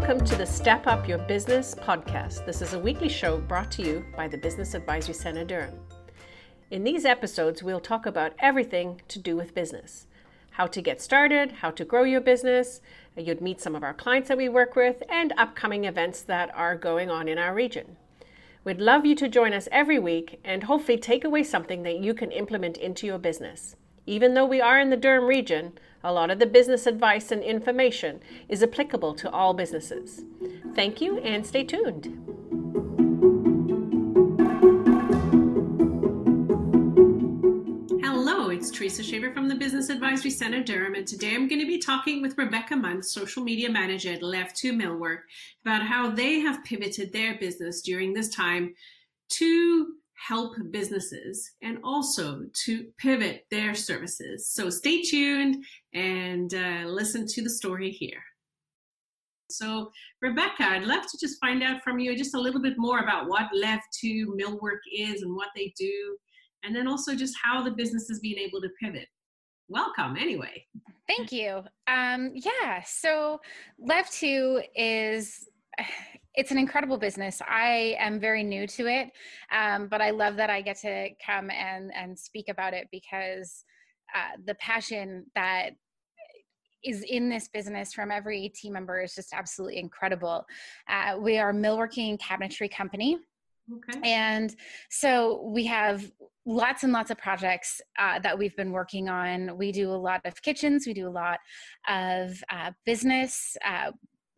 Welcome to the Step Up Your Business podcast. This is a weekly show brought to you by the Business Advisory Center Durham. In these episodes, we'll talk about everything to do with business how to get started, how to grow your business. You'd meet some of our clients that we work with, and upcoming events that are going on in our region. We'd love you to join us every week and hopefully take away something that you can implement into your business. Even though we are in the Durham region, a lot of the business advice and information is applicable to all businesses. Thank you and stay tuned. Hello, it's Teresa Shaver from the Business Advisory Center Durham, and today I'm going to be talking with Rebecca Munn, social media manager at Lev 2 Millwork, about how they have pivoted their business during this time to help businesses and also to pivot their services. So stay tuned and uh, listen to the story here. So, Rebecca, I'd love to just find out from you just a little bit more about what Lev 2 Millwork is and what they do, and then also just how the business is being able to pivot. Welcome, anyway. Thank you. Um, yeah, so Lev 2 is it's an incredible business. I am very new to it, um, but I love that I get to come and and speak about it because uh, the passion that is in this business from every team member is just absolutely incredible. Uh, we are a millworking cabinetry company. Okay. And so we have lots and lots of projects uh, that we've been working on. We do a lot of kitchens, we do a lot of uh, business.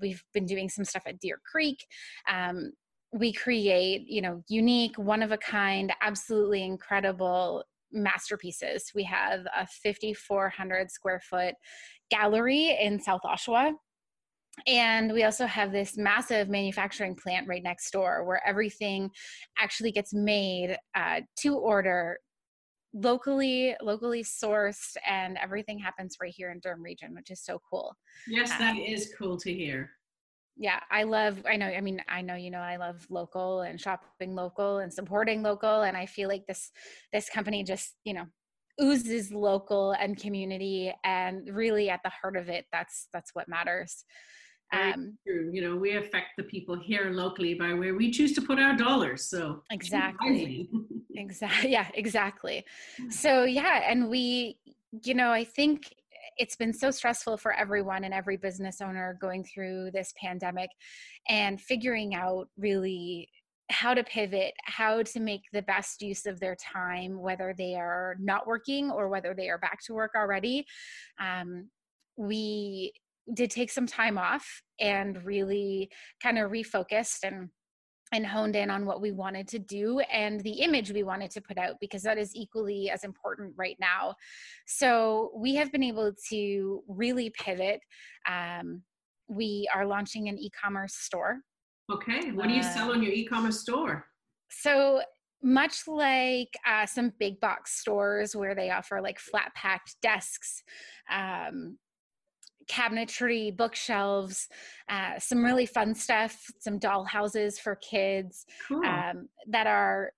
We've been doing some stuff at Deer Creek. Um, we create, you know, unique, one of a kind, absolutely incredible masterpieces. We have a 5,400 square foot gallery in South Oshawa. And we also have this massive manufacturing plant right next door where everything actually gets made uh, to order locally locally sourced and everything happens right here in durham region which is so cool yes um, that is cool to hear yeah i love i know i mean i know you know i love local and shopping local and supporting local and i feel like this this company just you know oozes local and community and really at the heart of it that's that's what matters um, true. You know, we affect the people here locally by where we choose to put our dollars. So exactly, exactly, yeah, exactly. So yeah, and we, you know, I think it's been so stressful for everyone and every business owner going through this pandemic, and figuring out really how to pivot, how to make the best use of their time, whether they are not working or whether they are back to work already. Um, we did take some time off and really kind of refocused and and honed in on what we wanted to do and the image we wanted to put out because that is equally as important right now. So we have been able to really pivot. Um, we are launching an e-commerce store. Okay, what do you sell on your e-commerce store? So much like uh, some big box stores where they offer like flat packed desks um, cabinetry, bookshelves, uh, some really fun stuff, some doll houses for kids cool. um, that are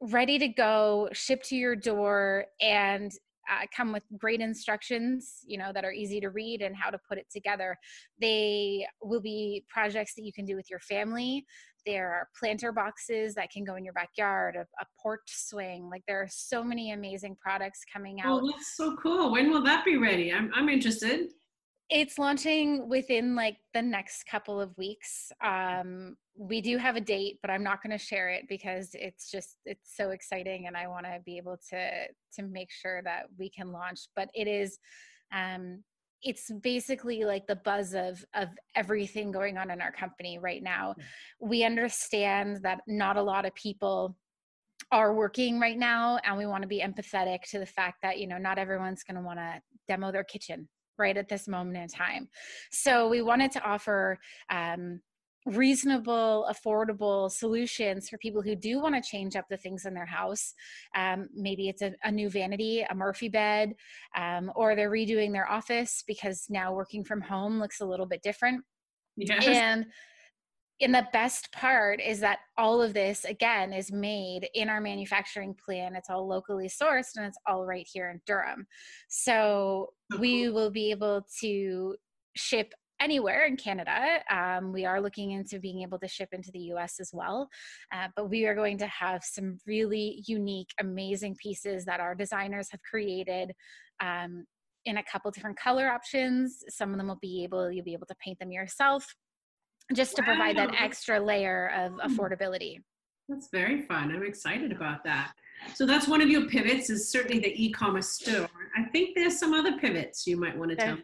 ready to go, shipped to your door, and uh, come with great instructions, you know, that are easy to read and how to put it together. They will be projects that you can do with your family. There are planter boxes that can go in your backyard, a, a porch swing. Like there are so many amazing products coming oh, out. Oh, that's so cool. When will that be ready? I'm, I'm interested it's launching within like the next couple of weeks. Um we do have a date but i'm not going to share it because it's just it's so exciting and i want to be able to to make sure that we can launch. But it is um it's basically like the buzz of of everything going on in our company right now. We understand that not a lot of people are working right now and we want to be empathetic to the fact that you know not everyone's going to want to demo their kitchen right at this moment in time. So we wanted to offer um, reasonable, affordable solutions for people who do want to change up the things in their house. Um, maybe it's a, a, new vanity, a Murphy bed, um, or they're redoing their office because now working from home looks a little bit different. Yes. And and the best part is that all of this again is made in our manufacturing plant it's all locally sourced and it's all right here in durham so we will be able to ship anywhere in Canada. Um, we are looking into being able to ship into the US as well. Uh, but we are going to have some really unique, amazing pieces that our designers have created. Um, in a couple different color options. Some of them will be able, you'll be able to paint them yourself just to wow. provide that extra layer of hmm. affordability. That's very fun. I'm excited about that. So that's one of your pivots is certainly the e-commerce store. I think there's some other pivots you might want to tell me.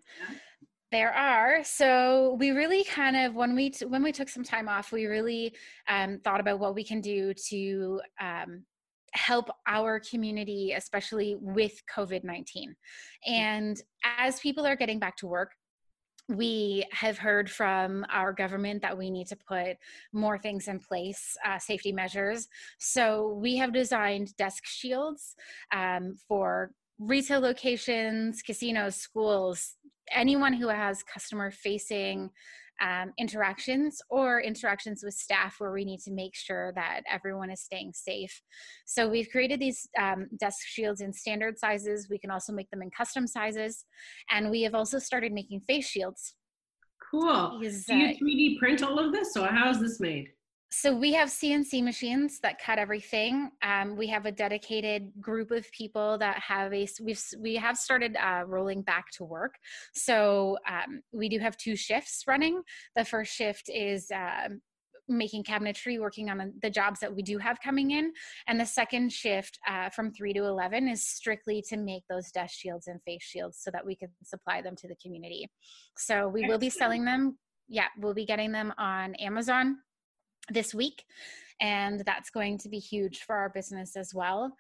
There are. So we really kind of when we t- when we took some time off, we really um, thought about what we can do to um, help our community, especially with COVID nineteen. Mm. And as people are getting back to work, we have heard from our government that we need to put more things in place, uh, safety measures. So we have designed desk shields um, for retail locations, casinos, schools, anyone who has customer facing um, interactions or interactions with staff where we need to make sure that everyone is staying safe. So we've created these um, desk shields in standard sizes. We can also make them in custom sizes. And we have also started making face shields. Cool. Do you 3D print all of this or how is this made? So we have cnc machines that cut everything um, we have a dedicated group of people that have a we've we have started uh, rolling back to work. So um, we do have two shifts running. The first shift is uh, making cabinetry working on the jobs that we do have coming in. And the second shift uh, from 3 to 11 is strictly to make those desk shields and face shields so that we can supply them to the community. So we will be selling them yeah we'll be getting them on amazon this week and that's going to be huge for our business as well.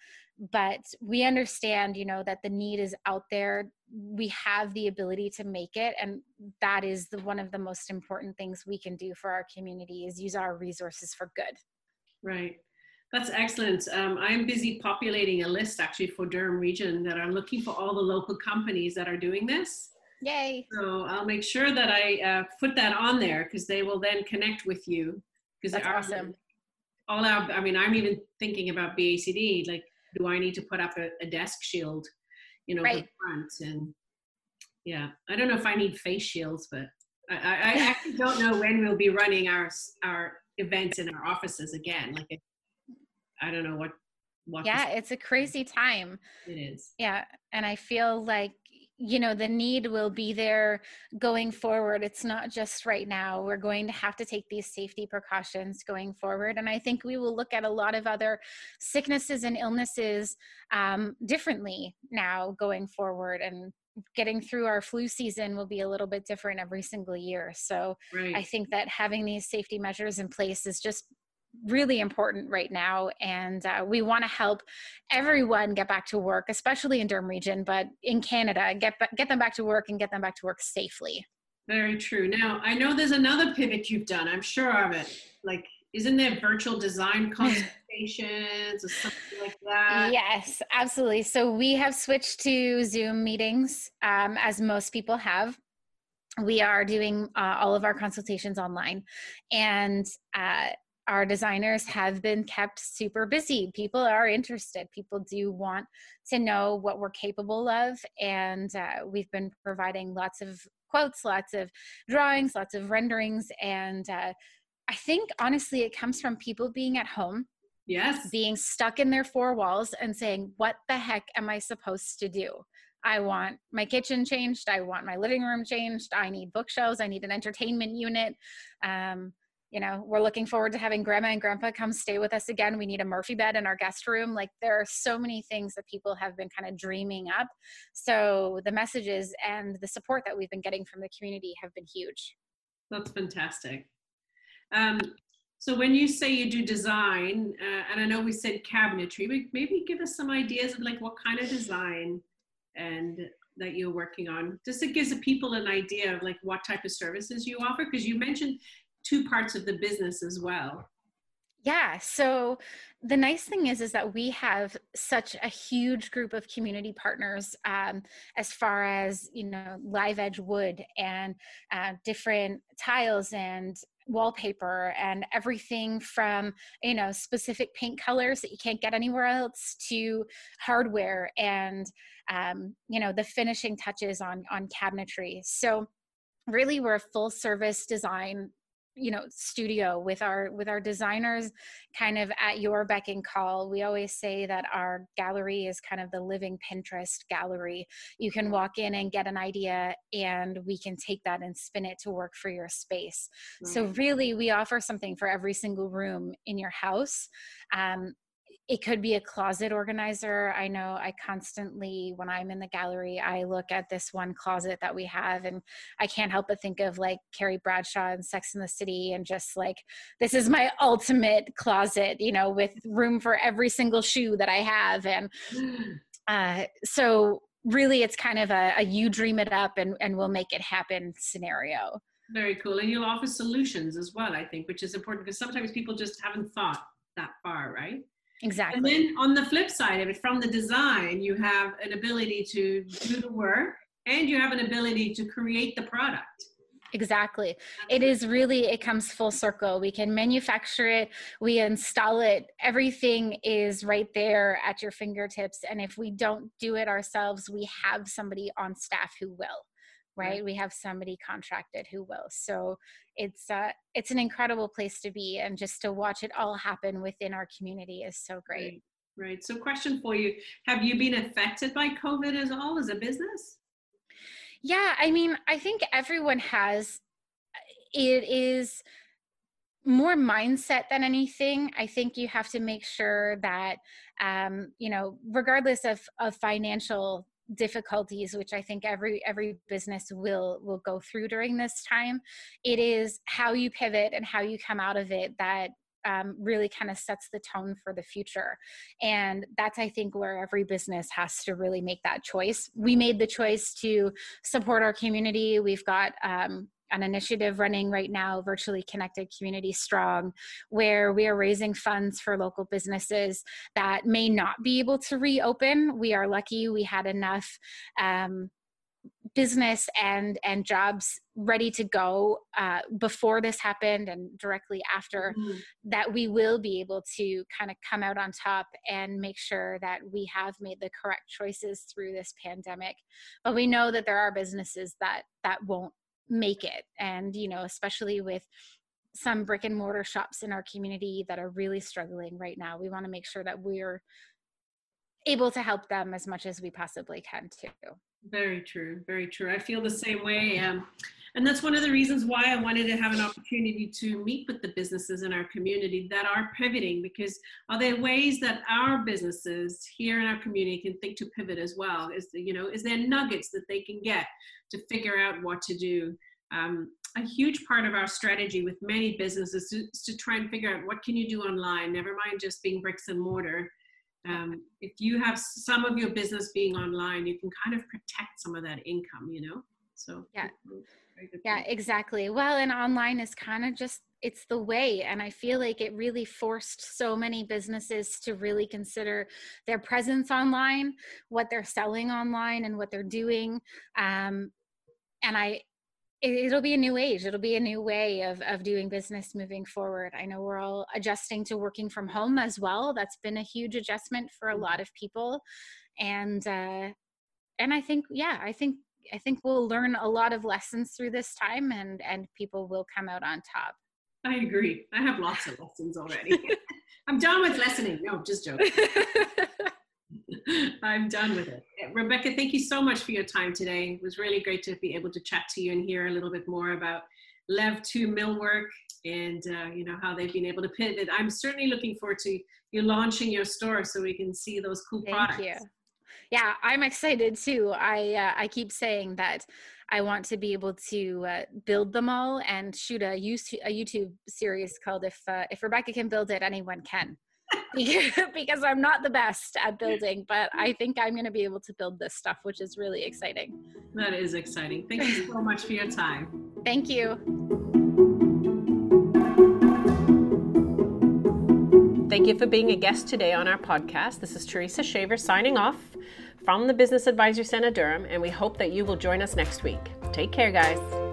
But we understand you know that the need is out there. We have the ability to make it and that is the one of the most important things we can do for our community is use our resources for good. Right. That's excellent. Um, i'm busy populating a list actually for durham region that are looking for all the local companies that are doing this. Yay. So i'll make sure that i uh, put that on there because they will then connect with you because awesome. All out. I mean, I'm even thinking about BACD. Like, do I need to put up a, a desk shield, you know, right. front? And yeah, I don't know if I need face shields, but I, I, I actually don't know when we'll be running our our events in our offices again. Like, I don't know what. What yeah, it's a crazy time. It is. Yeah, and I feel like you know the need will be there going forward. It's not just right now. We're going to have to take these safety precautions going forward and i think we will look at a lot of other sicknesses and illnesses um, differently now going forward and getting through our flu season will be a little bit different every single year. So right. i think that having these safety measures in place is just really important right now and uh, we want to help everyone get back to work especially in durham region but in canada get get them back to work and get them back to work safely. Very true. Now i know there's another pivot you've done i'm sure of it. Like isn't there virtual design consultations or something like that? Yes absolutely. So we have switched to zoom meetings um, as most people have. We are doing uh, all of our consultations online. And uh, our designers have been kept super busy. People are interested. People do want to know what we're capable of. And uh, we've been providing lots of quotes, lots of drawings, lots of renderings. And uh, I think honestly, it comes from people being at home. Yes. Being stuck in their four walls and saying, What the heck am I supposed to do? I want my kitchen changed. I want my living room changed. I need bookshelves. I need an entertainment unit. Um, you know we're looking forward to having grandma and grandpa come stay with us again. We need a murphy bed in our guest room. Like there are so many things that people have been kind of dreaming up. So the messages and the support that we've been getting from the community have been huge. That's fantastic. Um, so when you say you do design uh, and i know we said cabinetry maybe give us some ideas of like what kind of design and that you're working on. Just it gives the people an idea of like what type of services you offer because you mentioned two parts of the business as well. Yeah. So the nice thing is, is that we have such a huge group of community partners um, as far as you know, live edge wood and uh, different tiles and wallpaper and everything from you know specific paint colors that you can't get anywhere else to hardware and um, you know the finishing touches on on cabinetry so really we're a full service design you know studio with our with our designers kind of at your beck and call. We always say that our gallery is kind of the living pinterest gallery. You can walk in and get an idea and we can take that and spin it to work for your space. Right. so really we offer something for every single room in your house. Um, it could be a closet organizer. I know I constantly, when I'm in the gallery, I look at this one closet that we have, and I can't help but think of like Carrie Bradshaw and Sex in the City, and just like, this is my ultimate closet, you know, with room for every single shoe that I have. And uh, so, really, it's kind of a, a you dream it up and, and we'll make it happen scenario. Very cool. And you'll offer solutions as well, I think, which is important because sometimes people just haven't thought that far, right? Exactly. And then on the flip side of it, from the design, you have an ability to do the work and you have an ability to create the product. Exactly. It is really, it comes full circle. We can manufacture it, we install it, everything is right there at your fingertips. And if we don't do it ourselves, we have somebody on staff who will right? We have somebody contracted who will. So it's uh it's an incredible place to be and just to watch it all happen within our community is so great. Right, right. so question for you. Have you been affected by covid as all as a business? Yeah i mean i think everyone has. It is more mindset than anything. I think you have to make sure that um, you know regardless of of financial difficulties which i think every every business will will go through during this time it is how you pivot and how you come out of it that um, really kind of sets the tone for the future. And that's, I think, where every business has to really make that choice. We made the choice to support our community. We've got um, an initiative running right now, Virtually Connected Community Strong, where we are raising funds for local businesses that may not be able to reopen. We are lucky we had enough. Um, business and and jobs ready to go uh, before this happened and directly after mm-hmm. that we will be able to kind of come out on top and make sure that we have made the correct choices through this pandemic but we know that there are businesses that that won't make it. And you know especially with some brick and mortar shops in our community that are really struggling right now we want to make sure that we're able to help them as much as we possibly can too. Very true very true. I feel the same way um, and that's one of the reasons why i wanted to have an opportunity to meet with the businesses in our community that are pivoting because are there ways that our businesses here in our community can think to pivot as well? Is you know is there nuggets that they can get to figure out what to do? Um, a huge part of our strategy with many businesses is to try and figure out what can you do online never mind just being bricks and mortar. Um, if you have some of your business being online you can kind of protect some of that income you know? So yeah yeah exactly. Well and online is kind of just it's the way and i feel like it really forced so many businesses to really consider their presence online what they're selling online and what they're doing um, and i it, will be a new age. It'll be a new way of, of doing business moving forward. I know we're all adjusting to working from home as well. That's been a huge adjustment for a mm-hmm. lot of people and uh, and i think yeah i think I think we'll learn a lot of lessons through this time and and people will come out on top. I agree. I have lots of lessons already. I'm done with lessoning. No, just joking. I'm done with it. Rebecca, thank you so much for your time today. It was really great to be able to chat to you and hear a little bit more about Lev 2 Millwork and uh, you know how they've been able to pivot. I'm certainly looking forward to you launching your store so we can see those cool thank products. You yeah i'm excited too. I uh, i keep saying that i want to be able to uh, build them all and shoot a youtube, a YouTube series called if uh, if rebecca can build it anyone can. Because i'm not the best at building but i think i'm going to be able to build this stuff which is really exciting. That is exciting. Thank you so much for your time. Thank you Thank you for being a guest today on our podcast. This is Teresa Shaver signing off from the Business Advisory Center Durham, and we hope that you will join us next week. Take care, guys.